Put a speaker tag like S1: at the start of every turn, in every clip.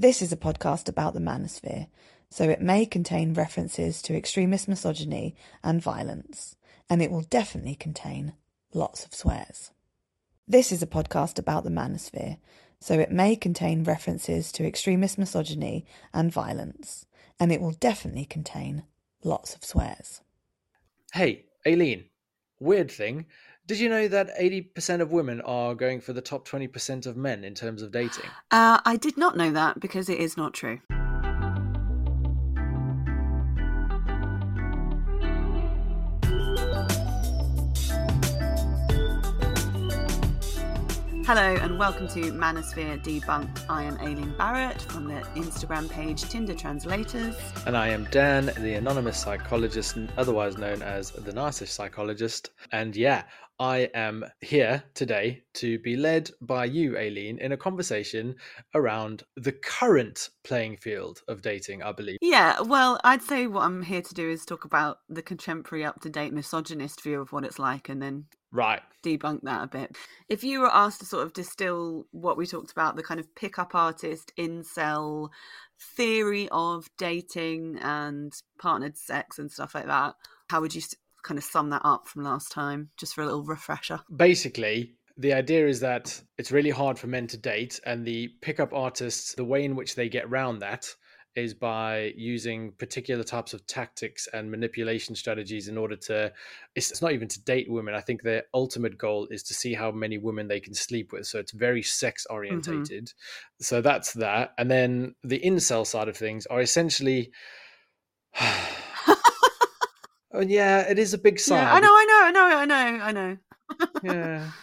S1: This is a podcast about the manosphere, so it may contain references to extremist misogyny and violence, and it will definitely contain lots of swears. This is a podcast about the manosphere, so it may contain references to extremist misogyny and violence, and it will definitely contain lots of swears.
S2: Hey, Aileen, weird thing. Did you know that 80% of women are going for the top 20% of men in terms of dating?
S3: Uh, I did not know that because it is not true. Hello and welcome to Manosphere Debunked. I am Aileen Barratt from the Instagram page Tinder Translators.
S2: And I am Dan, the anonymous psychologist, otherwise known as the nice-ish psychologist. And yeah, I am here today to be led by you, Aileen, in a conversation around the current playing field of dating, I believe.
S3: Yeah, well, I'd say what I'm here to do is talk about the contemporary, up to date misogynist view of what it's like and then
S2: Right.
S3: debunk that a bit. If you were asked to sort of distill what we talked about, the kind of pickup artist, incel theory of dating and partnered sex and stuff like that, how would you kind of sum that up from last time, just for a little refresher?
S2: Basically, the idea is that it's really hard for men to date, and the pickup artists, the way in which they get around that is by using particular types of tactics and manipulation strategies in order to it's, it's not even to date women. I think their ultimate goal is to see how many women they can sleep with. So it's very sex mm-hmm. orientated. So that's that. And then the incel side of things are essentially oh yeah it is a big side
S3: Yeah, I know, I know, I know, I know, I know.
S2: yeah.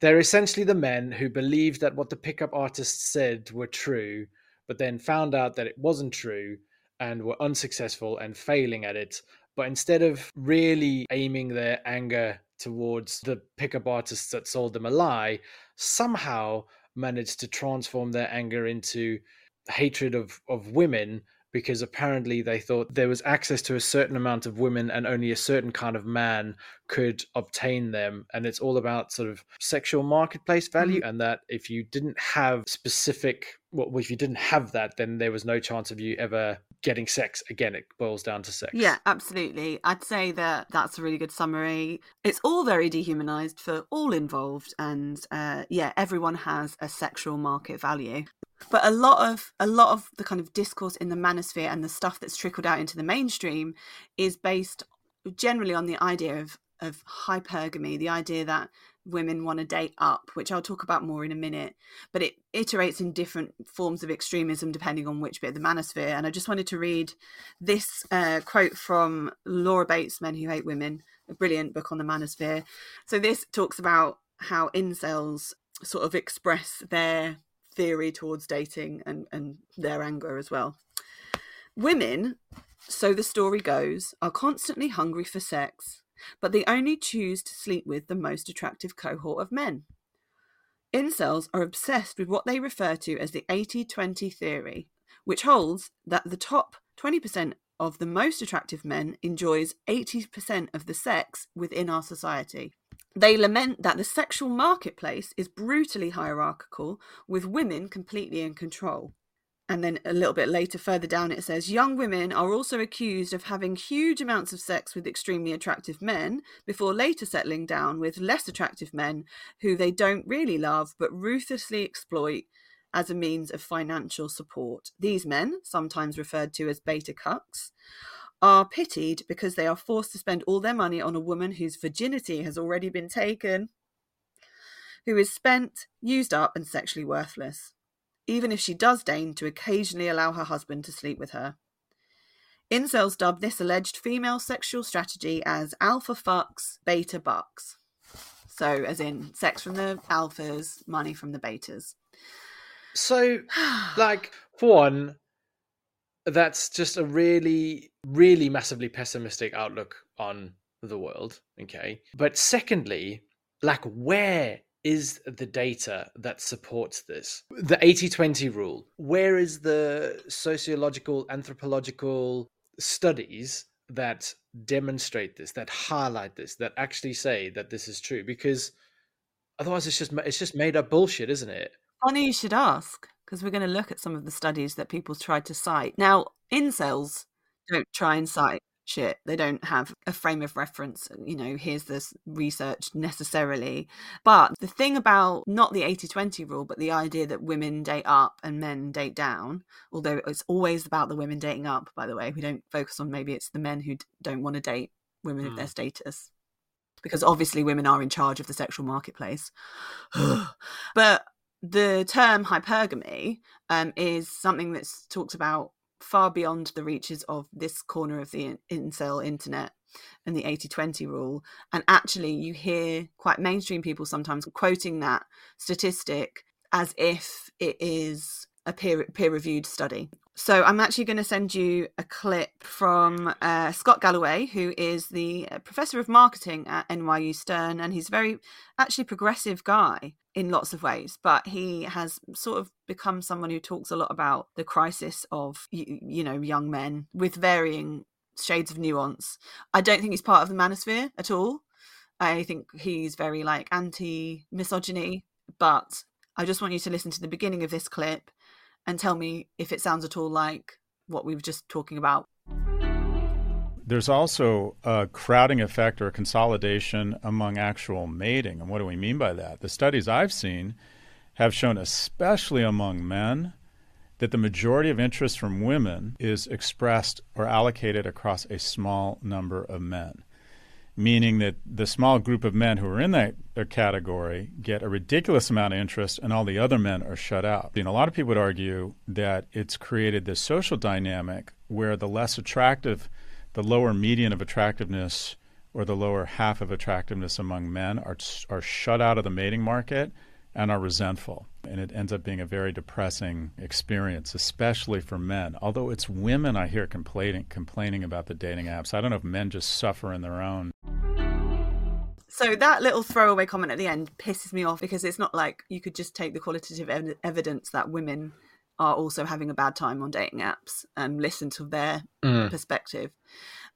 S2: They're essentially the men who believed that what the pickup artists said were true, but then found out that it wasn't true and were unsuccessful and failing at it. But instead of really aiming their anger towards the pickup artists that sold them a lie, somehow managed to transform their anger into hatred of, of women because apparently they thought there was access to a certain amount of women and only a certain kind of man could obtain them and it's all about sort of sexual marketplace value mm-hmm. and that if you didn't have specific well if you didn't have that then there was no chance of you ever getting sex again it boils down to sex
S3: Yeah, absolutely. I'd say that that's a really good summary. It's all very dehumanized for all involved, and uh, yeah, everyone has a sexual market value. But a lot of a lot of the kind of discourse in the manosphere and the stuff that's trickled out into the mainstream is based generally on the idea of of hypergamy, the idea that women want to date up, which I'll talk about more in a minute. But it iterates in different forms of extremism depending on which bit of the manosphere. And I just wanted to read this uh, quote from Laura Bates, Men Who Hate Women, a brilliant book on the manosphere. So this talks about how incels sort of express their theory towards dating and, and their anger as well. Women, so the story goes, are constantly hungry for sex, but they only choose to sleep with the most attractive cohort of men. Incels are obsessed with what they refer to as the 80 20 theory, which holds that the top 20% of the most attractive men enjoys 80% of the sex within our society. They lament that the sexual marketplace is brutally hierarchical, with women completely in control. And then a little bit later, further down, it says young women are also accused of having huge amounts of sex with extremely attractive men before later settling down with less attractive men who they don't really love but ruthlessly exploit as a means of financial support. These men, sometimes referred to as beta cucks, are pitied because they are forced to spend all their money on a woman whose virginity has already been taken, who is spent, used up, and sexually worthless even if she does deign to occasionally allow her husband to sleep with her. Incels dub this alleged female sexual strategy as alpha fucks, beta bucks. So, as in sex from the alphas, money from the betas.
S2: so like for one that's just a really really massively pessimistic outlook on the world okay but secondly like where is the data that supports this the 80-20 rule where is the sociological anthropological studies that demonstrate this that highlight this that actually say that this is true because otherwise it's just it's just made up bullshit isn't it
S3: Funny you should ask. because we're going to look at some of the studies that people tried to cite. Now, incels don't try and cite shit. They don't have a frame of reference, you know, here's this research necessarily. But the thing about not the 80 20 rule, but the idea that women date up and men date down, although it's always about the women dating up, by the way, we don't focus on maybe it's the men who don't want to date women mm. of their status. Because obviously women are in charge of the sexual marketplace. but the term hypergamy um, is something that's talked about far beyond the reaches of this corner of the incel internet and the 80-20 rule. And actually you hear quite mainstream people sometimes quoting that statistic as if it is a peer peer reviewed study. So I'm actually going to send you a clip from uh, Scott Galloway, who is the uh, professor of marketing at NYU Stern, and he's a very actually progressive guy in lots of ways. But he has sort of become someone who talks a lot about the crisis of you, you know young men with varying shades of nuance. I don't think he's part of the manosphere at all. I think he's very like anti misogyny, but I just want you to listen to the beginning of this clip and tell me if it sounds at all like what we were just talking about.
S4: There's also a crowding effect or a consolidation among actual mating. And what do we mean by that? The studies I've seen have shown, especially among men, that the majority of interest from women is expressed or allocated across a small number of men meaning that the small group of men who are in that category get a ridiculous amount of interest and all the other men are shut out. And a lot of people would argue that it's created this social dynamic where the less attractive, the lower median of attractiveness or the lower half of attractiveness among men are, are shut out of the mating market and are resentful. And it ends up being a very depressing experience, especially for men. Although it's women I hear complaining complaining about the dating apps. I don't know if men just suffer in their own.
S3: So that little throwaway comment at the end pisses me off because it's not like you could just take the qualitative ev- evidence that women are also having a bad time on dating apps and listen to their mm. perspective.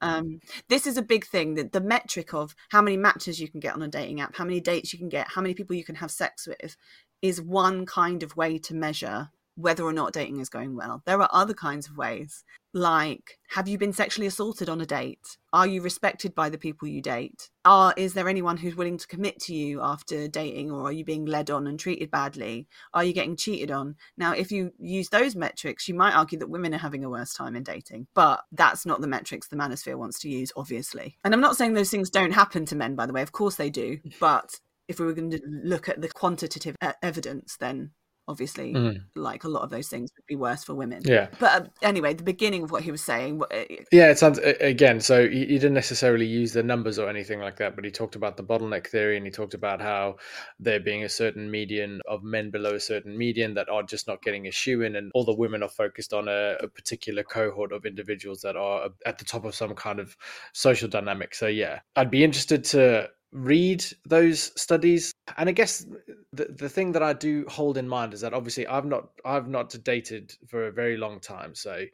S3: Um, this is a big thing that the metric of how many matches you can get on a dating app, how many dates you can get, how many people you can have sex with is one kind of way to measure whether or not dating is going well. There are other kinds of ways, like have you been sexually assaulted on a date? Are you respected by the people you date? Are is there anyone who's willing to commit to you after dating or are you being led on and treated badly? Are you getting cheated on? Now, if you use those metrics, you might argue that women are having a worse time in dating, but that's not the metrics the manosphere wants to use, obviously. And I'm not saying those things don't happen to men, by the way. Of course they do, but if we were going to look at the quantitative evidence, then obviously mm. like a lot of those things would be worse for women.
S2: Yeah.
S3: But uh, anyway the beginning of what he was saying uh,
S2: yeah it sounds again so he, he, didn't necessarily use the numbers or anything like that but he talked about the bottleneck theory and he talked about how there being a certain median of men below a certain median that are just not getting a shoe in and all the women are focused on a, a particular cohort of individuals that are at the top of some kind of social dynamic. So yeah i'd be interested to read those studies. And i guess the, the thing that i do hold in mind is that obviously i've not i've not dated for a very long time. So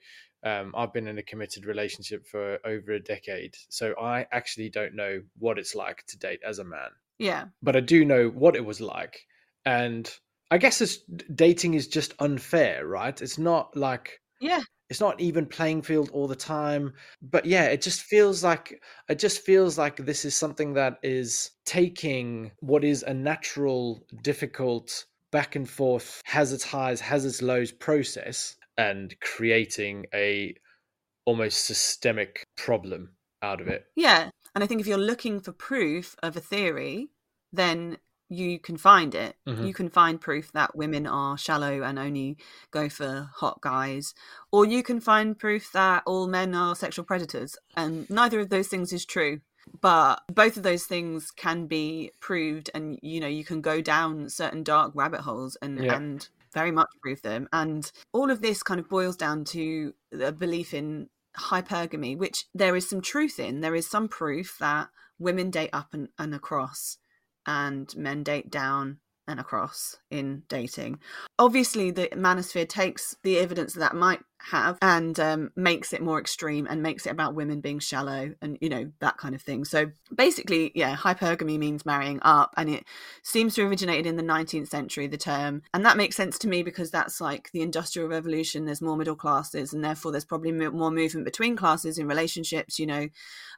S2: um, i've been in a committed relationship for over a decade. So i actually don't know what it's like to date as a man.
S3: Yeah.
S2: But i do know what it was like. And i guess it's dating is just unfair right? It's not like
S3: yeah
S2: it's not even playing field all the time but yeah it just feels like it just feels like this is something that is taking what is a natural difficult back and forth has its highs has its lows process and creating a almost systemic problem out of it.
S3: Yeah and i think if you're looking for proof of a theory then you can find it. Mm-hmm. You can find proof that women are shallow and only go for hot guys, or you can find proof that all men are sexual predators. And neither of those things is true. But both of those things can be proved, and you know, you can go down certain dark rabbit holes and, yeah. and very much prove them. And all of this kind of boils down to a belief in hypergamy, which there is some truth in. There is some proof that women date up and, and across and men date down and across in dating. Obviously, the manosphere takes the evidence that, might have and um, makes it more extreme and makes it about women being shallow and you know that kind of thing. So basically, yeah, hypergamy means marrying up, and it seems to originated in the 19th century. The term, and that makes sense to me because that's like the industrial revolution. There's more middle classes, and therefore there's probably more movement between classes in relationships, you know,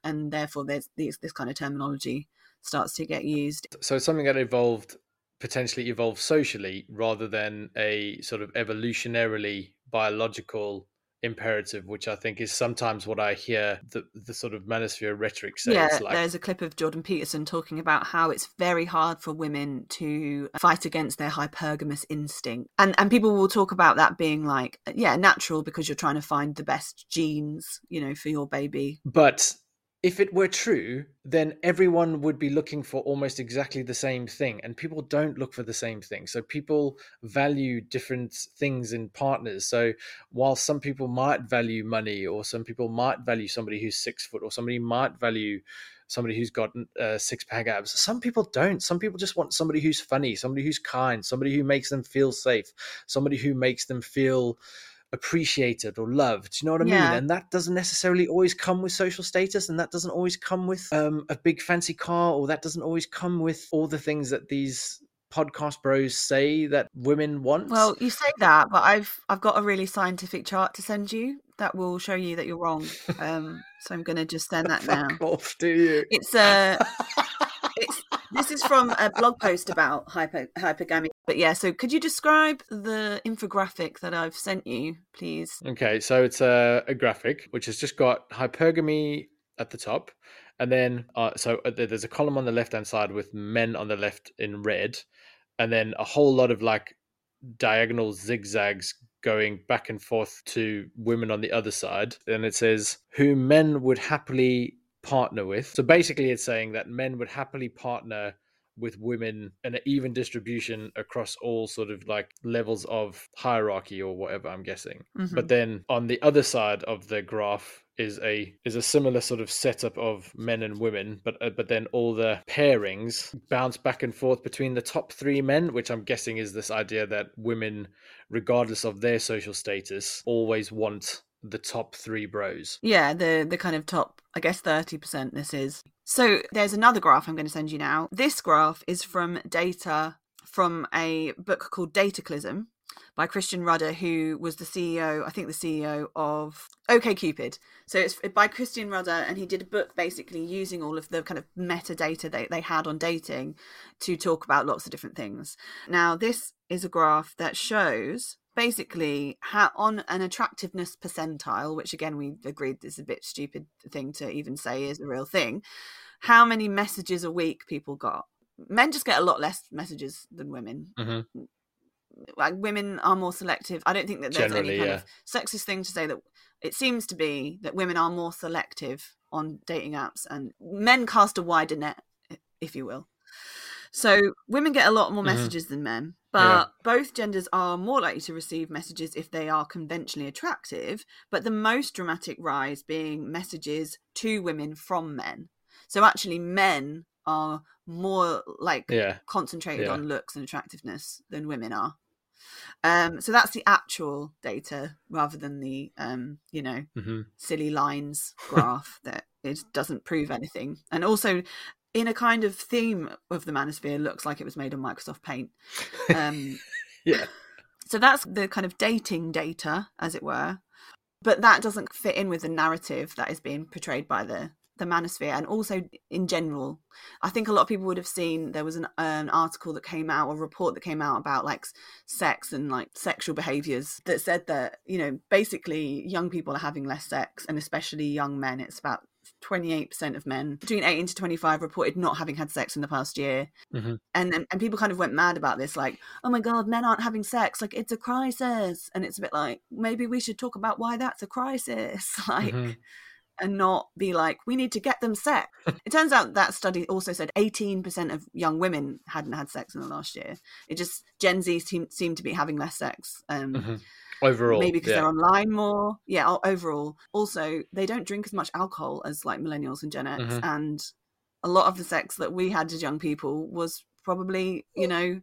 S3: and therefore there's this this kind of terminology starts to get used.
S2: So something that evolved potentially evolved socially rather than a sort of evolutionarily biological imperative, which I think is sometimes what I hear the, the sort of manosphere rhetoric say.
S3: Yeah, like... there's a clip of Jordan Peterson talking about how it's very hard for women to fight against their hypergamous instinct. And and people will talk about that being like, yeah, natural because you're trying to find the best genes, you know, for your baby.
S2: But if it were true, then everyone would be looking for almost exactly the same thing. And people don't look for the same thing. So people value different things in partners. So while some people might value money, or some people might value somebody who's six foot, or somebody might value somebody who's got uh, six pack abs. Some people don't. Some people just want somebody who's funny, somebody who's kind, somebody who makes them feel safe, somebody who makes them feel appreciated or loved. Do you know what I yeah. mean? And that doesn't necessarily always come with social status, and that doesn't always come with um, a big fancy car, or that doesn't always come with all the things that these podcast bros say that women want.
S3: Well, you say that, but I've I've got a really scientific chart to send you that will show you that you're wrong. Um, so I'm going to just send that now.
S2: Off, do you?
S3: It's a. Uh, this is from a blog post about hyper, hypergamy. But yeah, so could you describe the infographic that I've sent you, please?
S2: Okay, so it's a, a graphic which has just got hypergamy at the top, and then uh, so uh, there's a column on the left hand side with men on the left in red, and then a whole lot of like diagonal zigzags going back and forth to women on the other side. And it says, who men would happily partner with. So basically, it's saying that men would happily partner with women and an even distribution across all sort of like levels of hierarchy or whatever i'm guessing mm-hmm. but then on the other side of the graph is a is a similar sort of setup of men and women but uh, but then all the pairings bounce back and forth between the top 3 men which i'm guessing is this idea that women regardless of their social status always want the top 3 bros
S3: yeah the the kind of top i guess 30% this is so there's another graph I'm going to send you now. This graph is from data from a book called Dataclysm by Christian Rudder, who was the CEO, I think the CEO of OKCupid. So it's by Christian Rudder, and he did a book basically using all of the kind of metadata that they had on dating to talk about lots of different things. Now, this is a graph that shows basically how on an attractiveness percentile which again we agreed is a bit stupid thing to even say is a real thing how many messages a week people got men just get a lot less messages than women mm-hmm. like women are more selective i don't think that there's Generally, any kind yeah. of sexist thing to say that it seems to be that women are more selective on dating apps and men cast a wider net if you will so women get a lot more mm-hmm. messages mm-hmm. than men but yeah. both genders are more likely to receive messages if they are conventionally attractive, but the most dramatic rise being messages to women from men. So actually, men are more like yeah. concentrated yeah. on looks and attractiveness than women are. Um, so that's the actual data rather than the um, you know mm-hmm. silly lines graph that it doesn't prove anything. And also, in a kind of theme of the manosphere looks like it was made on Microsoft Paint. Um,
S2: yeah.
S3: So that's the kind of dating data, as it were. But that doesn't fit in with the narrative that is being portrayed by the the manosphere and also in general i think a lot of people would have seen there was an, an article that came out a report that came out about like sex and like sexual behaviors that said that you know basically young people are having less sex and especially young men it's about 28% of men between 18 to 25 reported not having had sex in the past year. Mm-hmm. And, and and people kind of went mad about this like, "Oh my god, men aren't having sex. Like it's a crisis." And it's a bit like, maybe we should talk about why that's a crisis. like mm-hmm. And not be like, we need to get them sex. it turns out that study also said 18% of young women hadn't had sex in the last year. It just, Gen Z seemed, seem to be having less sex. Um, mm-hmm
S2: overall
S3: maybe because yeah. they're online more yeah overall also they don't drink as much alcohol as like millennials and gen x mm-hmm. and a lot of the sex that we had as young people was probably you know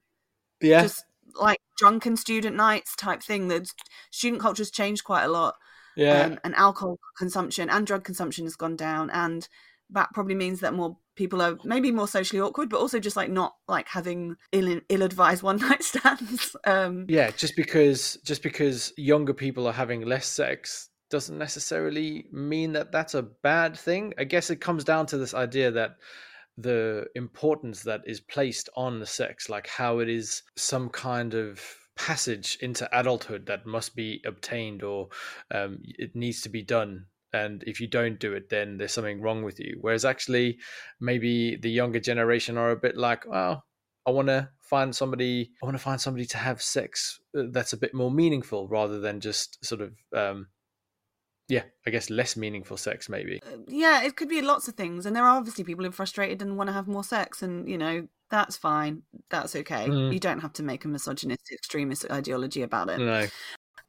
S2: Yeah.
S3: Just like drunken student nights type thing. The student culture's changed quite a lot.
S2: Yeah.
S3: Um, and alcohol consumption and drug consumption has gone down. And that probably means that more people are maybe more socially awkward, but also just like not like having ill ill advised one night stands. Um,
S2: yeah, just because just because younger people are having less sex doesn't necessarily mean that that's a bad thing. I guess it comes down to this idea that the importance that is placed on the sex, like how it is some kind of passage into adulthood that must be obtained or um, it needs to be done and if you don't do it then there's something wrong with you whereas actually maybe the younger generation are a bit like oh i want to find somebody i want to find somebody to have sex uh, that's a bit more meaningful rather than just sort of um yeah i guess less meaningful sex maybe
S3: uh, yeah, it could be lots of things. And there are obviously people who are frustrated and want to have more sex. And, you know, that's fine. That's okay.
S2: Mm.
S3: You don't have to make a misogynistic extremist ideology about it.
S2: no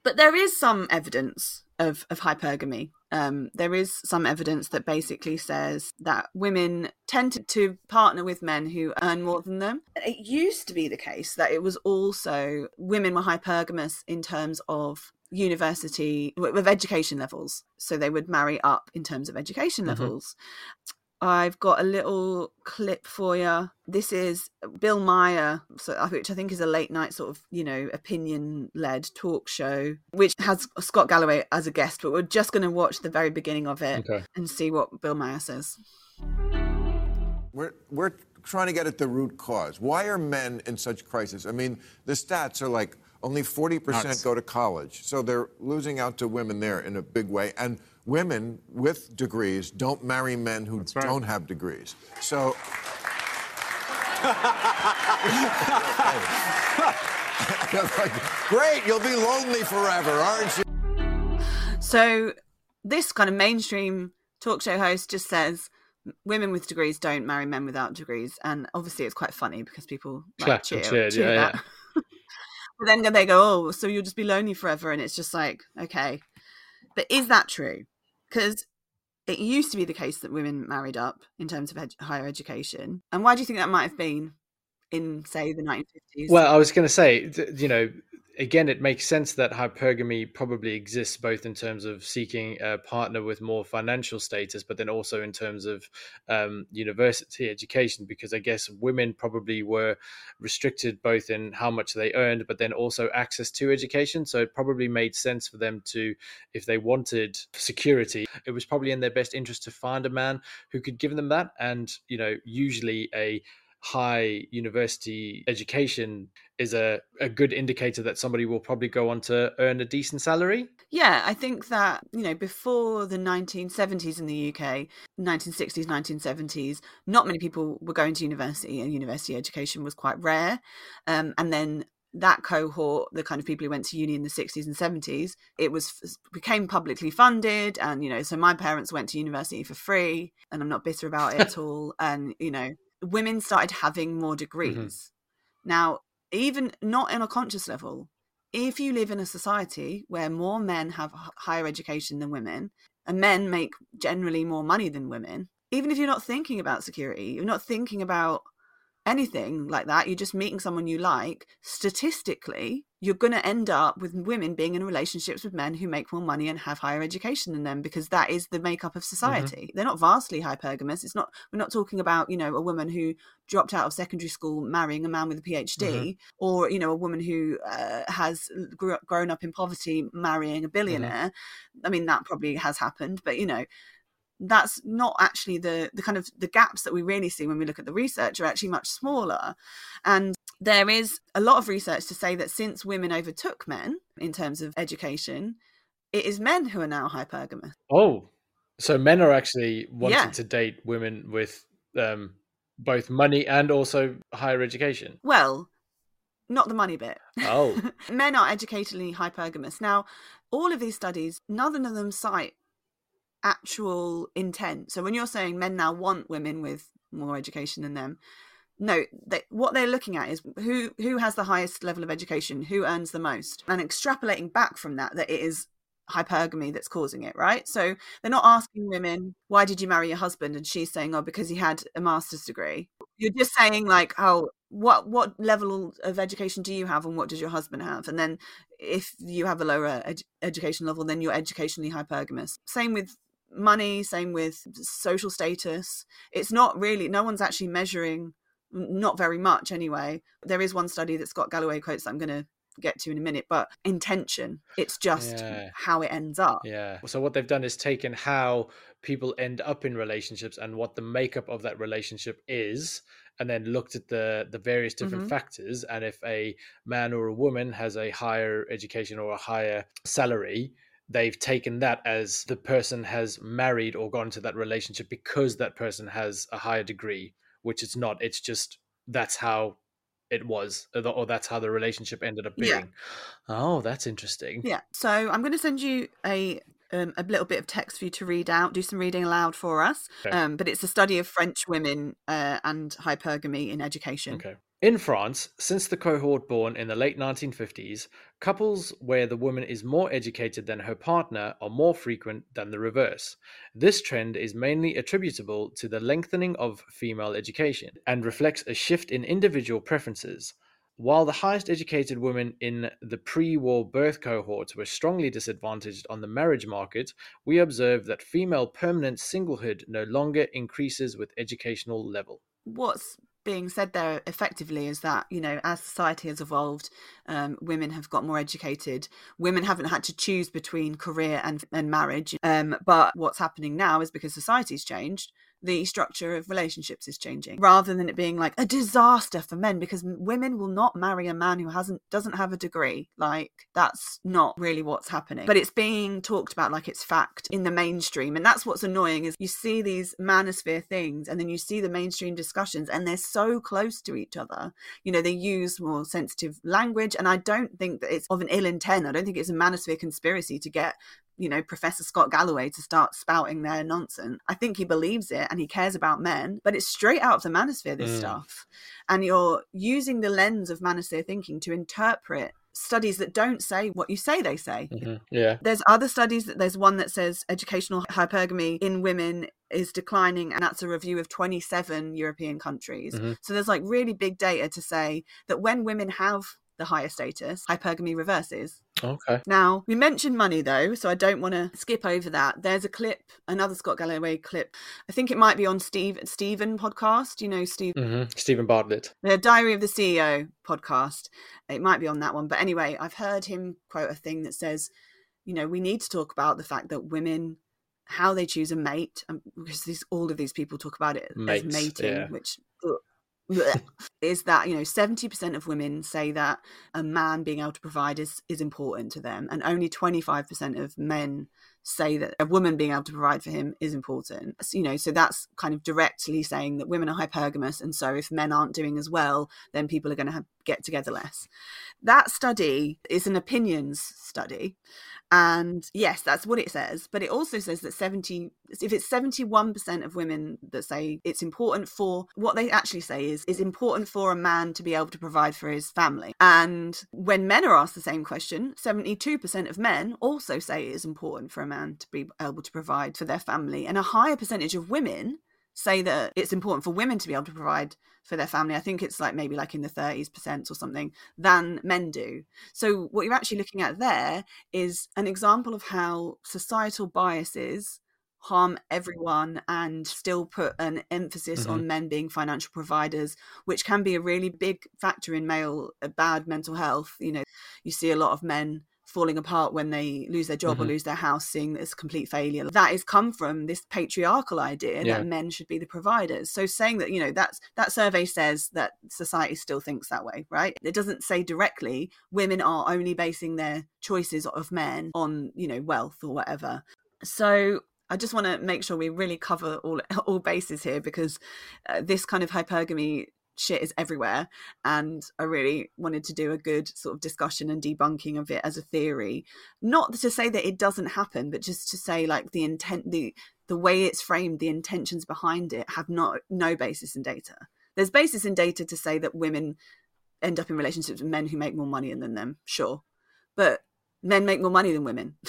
S3: But there is some evidence of, of hypergamy. Um, there is some evidence that basically says that women tend to, to partner with men who earn more than them. It used to be the case that it was also women were hypergamous in terms of university with education levels so they would marry up in terms of education
S2: Mhm.
S3: levels I've got a little clip for you. This is Bill Maher, so, uh, which I think is a late night sort of, you know, opinion led talk show, which has Scott Galloway as a guest, but we're just going to watch the very beginning of it
S2: okay
S3: and see what Bill Maher says.
S5: We're, we're trying to get at the root cause. Why are men in such crisis? I mean, the stats are like only 40%
S6: Nuts.
S5: go to college. So they're losing out to women there in a big way. And women with degrees don't marry men who
S6: right.
S5: don't have degrees. So. Great, you'll be lonely forever, aren't you?
S3: So this kind of mainstream talk show host just says women with degrees don't marry men without degrees, and obviously it's quite funny because people like,
S2: Clapped
S3: cheer,
S2: and cheered,
S3: cheer
S2: yeah,
S3: that. but then they go, "Oh, so you'll just be lonely forever," and it's just like, okay, but is that true? Because it used to be the case that women married up in terms of ed- higher education, and why do you think that might have been in, say, the 1950s?
S2: Well, I was going to say, you know, again, it makes sense that hypergamy probably exists both in terms of seeking a partner with more financial status, but then also in terms of um, university education, because I guess women probably were restricted both in how much they earned, but then also access to education. So it probably made sense for them to, if they wanted security, it was probably in their best interest to find a man who could give them that. And, you know, usually a high university education is a, a good indicator that somebody will probably go on to earn a decent salary.
S3: Yeah, I think that, you know, before the 1970s in the UK, 1960s, 1970s, not many people were going to university and university education was quite rare. Um, and then that cohort, the kind of people who went to uni in the 60s and 70s, it was became publicly funded. And, you know, so my parents went to university for free and I'm not bitter about it at all. And, you know, women started having more mm-hmm. degrees. Now, even not on a conscious level, if you live in a society where more men have higher education than women and men make generally more money than women, even if you're not thinking about security, you're not thinking about anything like that, you're just meeting someone you like, statistically, you're going to end up with women being in relationships with men who make more money and have higher education than them because that is the makeup of mm-hmm. society. They're not vastly hypergamous. It's not, we're not talking about, you know, a woman who dropped out of secondary school marrying a man with a PhD mm-hmm. or, you know, a woman who uh, has grew up, grown up in poverty marrying a mm-hmm. billionaire. I mean, that probably has happened, but, you know, that's not actually the the kind of the gaps that we really see when we look at the research are actually much smaller. And there is a lot of research to say that since women overtook men in terms of education it is men who are now hypergamous.
S2: Oh, so men are actually wanting
S3: Yeah.
S2: to date women with um, both money and also higher education.
S3: well not the money bit.
S2: Oh,
S3: men are educationally hypergamous. Now all of these studies none of them cite actual intent. So when you're saying men now want women with more education than them no they, what they're looking at is who who has the highest level of education who earns the most and extrapolating back from that that it is hypergamy that's causing it right? So they're not asking women why did you marry your husband? and she's saying oh because he had a master's degree. You're just saying like oh what what level of education do you have and what does your husband have? And then if you have a lower ed- education level then you're educationally hypergamous. Same with money same with social status it's not really no one's actually measuring not very much anyway there is one study that scott galloway quotes that i'm going to get to in a minute but intention it's just
S2: Yeah.
S3: how it ends up
S2: Yeah. So what they've done is taken how people end up in relationships and what the makeup of that relationship is, and then looked at the the various different
S3: Mhm.
S2: factors. And if a man or a woman has a higher education or a higher salary, they've taken that as the person has married or gone into that relationship because that person has a higher degree, which it's not. It's just that's how it was, or that's how the relationship ended up
S3: Yeah.
S2: being. Oh, that's interesting.
S3: Yeah. So I'm going to send you a um, a little bit of text for you to read out. Do some reading aloud for us.
S2: Okay.
S3: Um, but it's a study of French women uh, and hypergamy in education.
S2: Okay. In France, since the cohort born in the late 1950s, couples where the woman is more educated than her partner are more frequent than the reverse. This trend is mainly attributable to the lengthening of female education and reflects a shift in individual preferences. While the highest educated women in the pre war birth cohorts were strongly disadvantaged on the marriage market, we observe that female permanent singlehood no longer increases with educational level.
S3: What's being said there effectively is that you know as society has evolved um, women have got more educated. Women haven't had to choose between career and, and marriage. Um, but what's happening now is because society's changed the structure of relationships is changing rather than it being like a disaster for men because women will not marry a man who hasn't doesn't have a degree. Like that's not really what's happening. But it's being talked about like it's fact in the mainstream and that's what's annoying is you see these manosphere things and then you see the mainstream discussions and they're so close to each other. You know they use more sensitive language and i don't think that it's of an ill intent. I don't think it's a manosphere conspiracy to get you know professor scott galloway to start spouting their nonsense i think he believes it and he cares about men but it's straight out of the manosphere this
S2: Mm.
S3: stuff and you're using the lens of manosphere thinking to interpret studies that don't say what you say they say
S2: Mhm. Yeah.
S3: there's other studies that there's one that says educational hypergamy in women is declining and that's a review of 27 european countries
S2: Mhm.
S3: so there's like really big data to say that when women have the higher status hypergamy reverses
S2: Okay.
S3: now, we mentioned money though, so I don't want to skip over that. There's a clip, another Scott Galloway clip. I think it might be on Steve Stephen podcast. You know, Steve,
S2: hmm Stephen Bartlett.
S3: the Diary of the CEO podcast. It might be on that one. But anyway, I've heard him quote a thing that says, you know, we need to talk about the fact that women how they choose a mate um, because these all of these people talk about it
S2: Mates,
S3: as mating
S2: yeah.
S3: which is that you know 70% of women say that a man being able to provide is is important to them and only 25% of men say that a woman being able to provide for him is important. So, you know so that's kind of directly saying that women are hypergamous and so if men aren't doing as well then people are going to have, get together less. That study is an opinions study. And yes that's what it says but it also says that 70 if it's 71% of women that say it's important for what they actually say is is important for a man to be able to provide for his family. And when men are asked the same question 72% of men also say it is important for a man to be able to provide for their family. And a higher percentage of women say that it's important for women to be able to provide for their family. I think it's like maybe like in the 30s percent or something than men do. So what you're actually looking at there is an example of how societal biases harm everyone and still put an emphasis on men being financial providers which can be a really big factor in male uh, bad mental health you know you see a lot of men falling apart when they lose their job or
S2: Mhm.
S3: lose their house seeing this complete failure that has come from this patriarchal idea
S2: Yeah.
S3: that men should be the providers so saying that you know that's that survey says that society still thinks that way right it doesn't say directly women are only basing their choices of men on you know wealth or whatever so I just want to make sure we really cover all all bases here because uh, this kind of hypergamy shit is everywhere and I really wanted to do a good sort of discussion and debunking of it as a theory. Not to say that it doesn't happen but just to say like the intent the the way it's framed the intentions behind it have not no basis in data. There's basis in data to say that women end up in relationships with men who make more money than them sure but men make more money than women.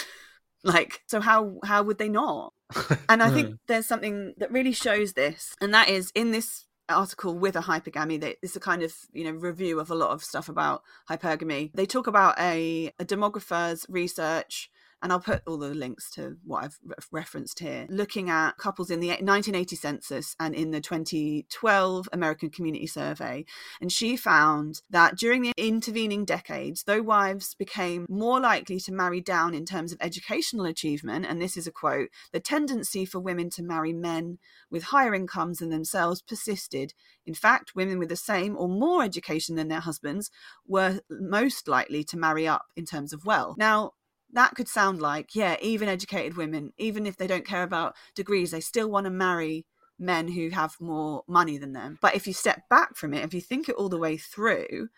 S3: Like so how how would they not? And i hmm. think there's something that really shows this and that is in this article with a hypergamy that is a kind of you know review of a lot of stuff about hypergamy. They talk about a, a demographer's research and I'll put all the links to what I've re- referenced here, looking at couples in the 1980 census and in the 2012 American Community Survey. And she found that during the intervening decades, though wives became more likely to marry down in terms of educational achievement, and this is a quote, the tendency for women to marry men with higher incomes than themselves persisted. In fact, women with the same or more education than their husbands were most likely to marry up in terms of wealth. Now, that could sound like, yeah, even educated women, even if they don't care about degrees, they still want to marry men who have more money than them. But if you step back from it, if you think it all the way through,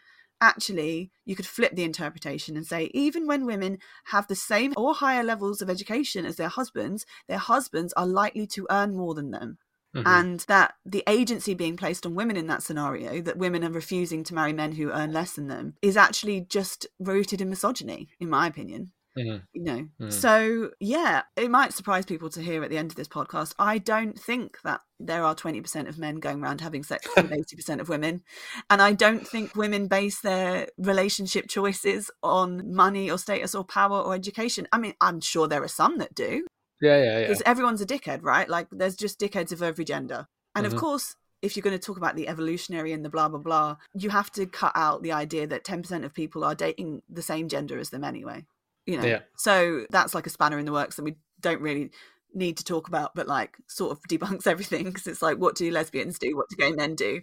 S3: actually, you could flip the interpretation and say, even when women have the same or higher levels of education as their husbands, their husbands are likely to earn more than them. Mm-hmm. And that the agency being placed on women in that scenario, that women are refusing to marry men who earn less than them, is actually just rooted in misogyny, in my opinion. Mm-hmm. You know, mm-hmm. so yeah, it might surprise people to hear at the end of this podcast. I don't think that there are 20% of men going around having sex with 80% of women. And I don't think women base their relationship choices on money or status or power or education. I mean, I'm sure there are some that do.
S2: Yeah, yeah, yeah.
S3: Because everyone's a dickhead, right? Like, there's just dickheads of every gender. And mm-hmm. of course, if you're going to talk about the evolutionary and the blah blah blah, you have to cut out the idea that 10% of people are dating the same gender as them anyway you know yeah. so that's like a spanner in the works that we don't really need to talk about but like sort of debunks everything because it's like what do lesbians do what do gay men do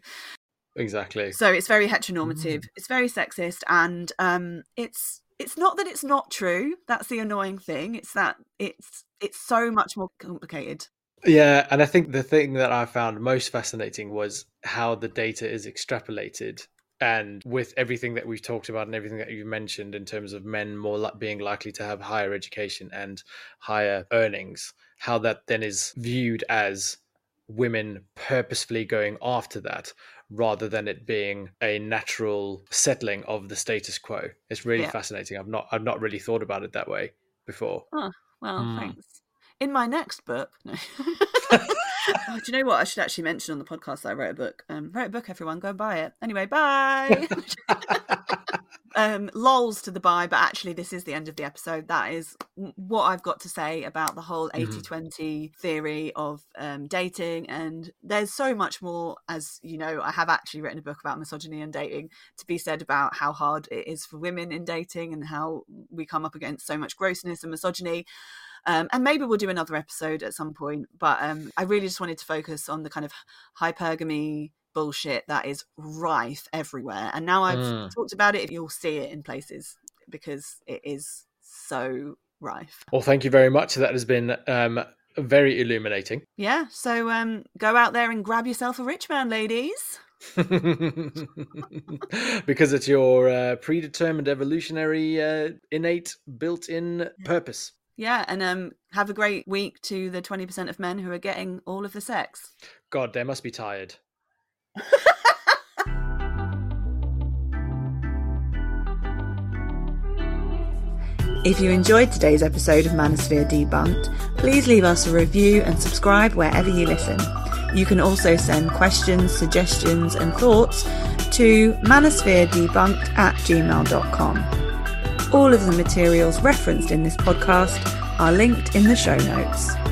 S2: exactly
S3: so it's very heteronormative mm. it's very sexist and um it's it's not that it's not true that's the annoying thing it's that it's it's so much more complicated
S2: yeah and i think the thing that i found most fascinating was how the data is extrapolated and with everything that we've talked about and everything that you've mentioned in terms of men more li- being likely to have higher education and higher earnings how that then is viewed as women purposefully going after that rather than it being a natural settling of the status quo it's really yeah. fascinating i've not i've not really thought about it that way before
S3: oh well mm. thanks in my next book no. oh, do you know what? I should actually mention on the podcast that I wrote a book. Um, wrote a book, everyone. Go and buy it. Anyway, bye. um, lols to the bye, but actually, this is the end of the episode. That is what I've got to say about the whole 80 mm-hmm. 20 theory of um, dating. And there's so much more, as you know, I have actually written a book about misogyny and dating to be said about how hard it is for women in dating and how we come up against so much grossness and misogyny. Um, and maybe we'll do another episode at some point. But um, I really just wanted to focus on the kind of hypergamy bullshit that is rife everywhere. And now I've mm. talked about it, you'll see it in places because it is so rife.
S2: Well, thank you very much. That has been um, very illuminating.
S3: Yeah. So um, go out there and grab yourself a rich man, ladies.
S2: because it's your uh, predetermined evolutionary uh, innate built-in purpose
S3: yeah, and um, have a great week to the 20% of men who are getting all of the sex.
S2: God, they must be tired.
S1: If you enjoyed today's episode of Manosphere Debunked, please leave us a review and subscribe wherever you listen. You can also send questions, suggestions, and thoughts to manospheredebunked at gmail.com. All of the materials referenced in this podcast are linked in the show notes.